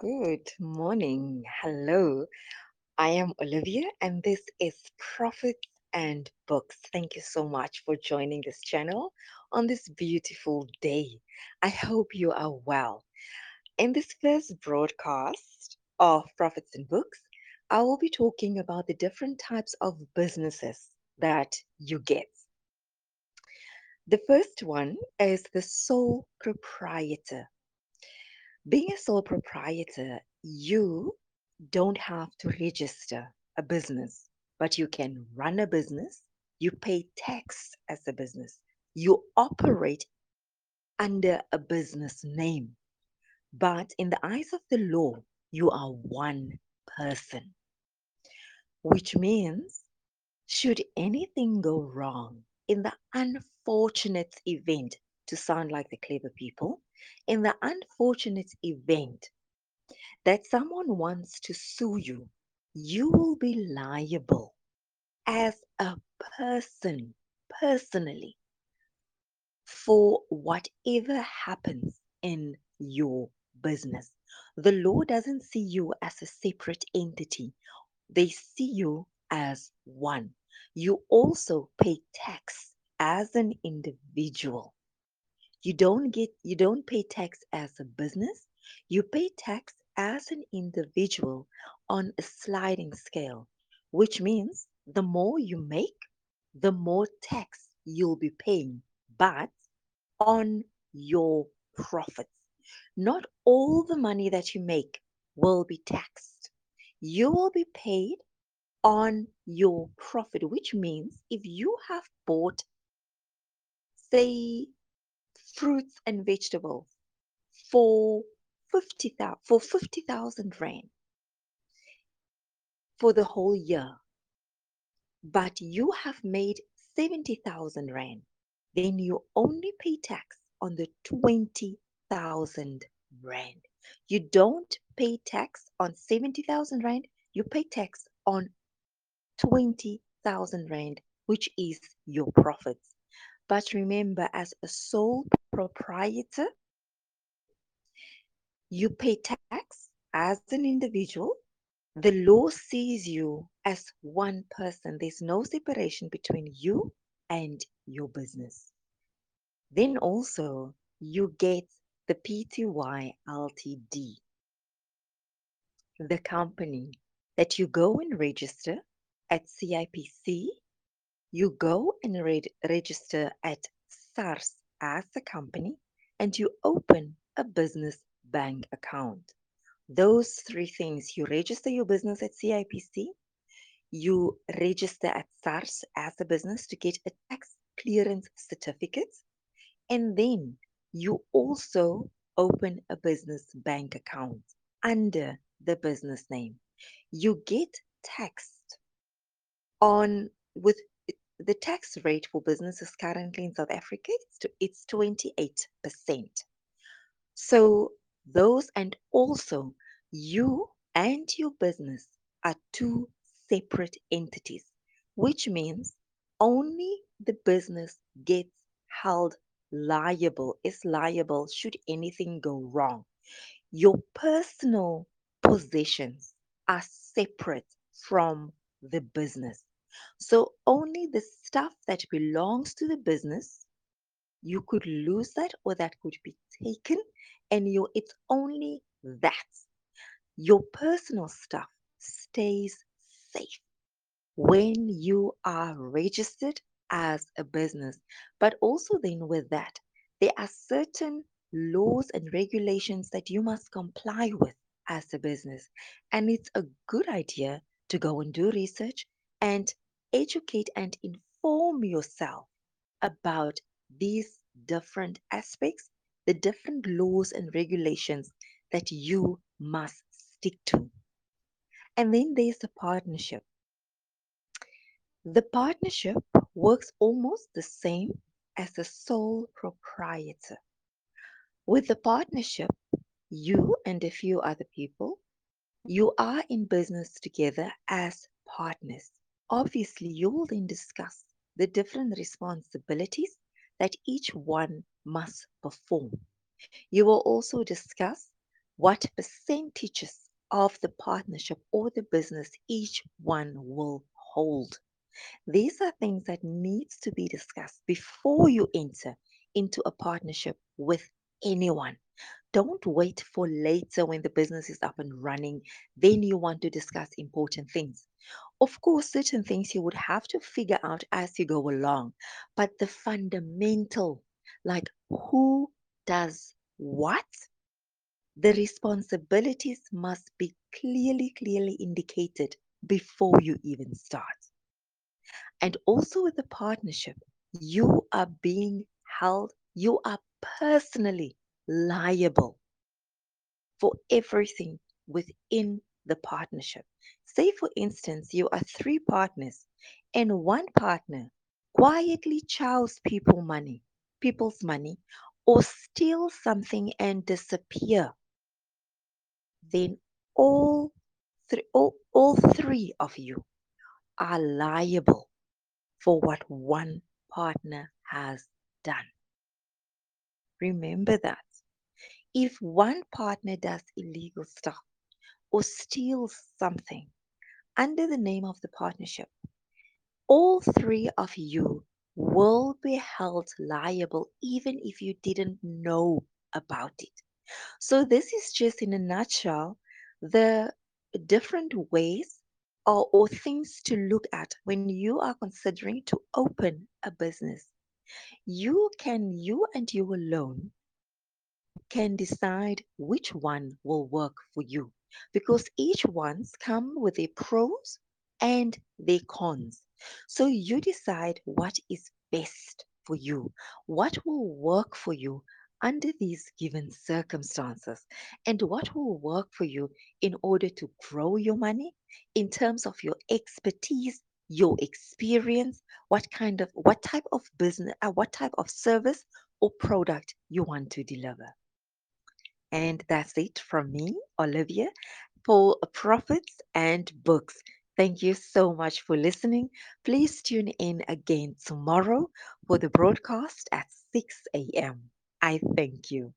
Good morning. Hello. I am Olivia, and this is Profits and Books. Thank you so much for joining this channel on this beautiful day. I hope you are well. In this first broadcast of Profits and Books, I will be talking about the different types of businesses that you get. The first one is the sole proprietor. Being a sole proprietor, you don't have to register a business, but you can run a business. You pay tax as a business. You operate under a business name. But in the eyes of the law, you are one person, which means should anything go wrong in the unfortunate event, to sound like the clever people, in the unfortunate event that someone wants to sue you, you will be liable as a person, personally, for whatever happens in your business. The law doesn't see you as a separate entity, they see you as one. You also pay tax as an individual. You don't get you don't pay tax as a business. You pay tax as an individual on a sliding scale, which means the more you make, the more tax you'll be paying, but on your profits. Not all the money that you make will be taxed. You will be paid on your profit, which means if you have bought, say, fruits and vegetables for 50,000 for 50,000 rand for the whole year. But you have made 70,000 rand then you only pay tax on the 20,000 rand. You don't pay tax on 70,000 rand you pay tax on 20,000 rand which is your profits but remember as a sole proprietor you pay tax as an individual. The law sees you as one person. There's no separation between you and your business. Then also, you get the PTY Ltd, the company that you go and register at CIPC. You go and re- register at SARS as a company and you open a business bank account. Those three things you register your business at CIPC, you register at SARS as a business to get a tax clearance certificate, and then you also open a business bank account under the business name. You get taxed on with the tax rate for businesses currently in South Africa it's 28%. So those and also you and your business are two separate entities, which means only the business gets held liable, is liable should anything go wrong. Your personal possessions are separate from the business. So only the stuff that belongs to the business, you could lose that or that could be taken and you it's only that. Your personal stuff stays safe when you are registered as a business. But also then with that there are certain laws and regulations that you must comply with as a business. And it's a good idea to go and do research and educate and inform yourself about these different aspects the different laws and regulations that you must stick to. And then there's the partnership. The partnership works almost the same as a sole proprietor. With the partnership, you and a few other people, you are in business together as partners. Obviously, you will then discuss the different responsibilities that each one must perform. You will also discuss what percentages of the partnership or the business each one will hold. These are things that needs to be discussed before you enter into a partnership with anyone. Don't wait for later when the business is up and running. Then you want to discuss important things. Of course, certain things you would have to figure out as you go along, but the fundamental, like who does what, the responsibilities must be clearly, clearly indicated before you even start. And also with the partnership, you are being held, you are personally liable for everything within the partnership. Say, for instance, you are three partners, and one partner quietly chows people money, people's money, or steals something and disappear. Then all three, all, all three of you are liable for what one partner has done. Remember that. If one partner does illegal stuff or steals something under the name of the partnership, all three of you will be held liable even if you didn't know about it. So, this is just in a nutshell the different ways or, or things to look at when you are considering to open a business. You can, you and you alone can decide which one will work for you because each one's come with their pros and their cons. So you decide what is best for you, what will work for you under these given circumstances, and what will work for you in order to grow your money in terms of your expertise, your experience, what kind of what type of business, uh, what type of service or product you want to deliver. And that's it from me, Olivia, for Profits and Books. Thank you so much for listening. Please tune in again tomorrow for the broadcast at 6 a.m. I thank you.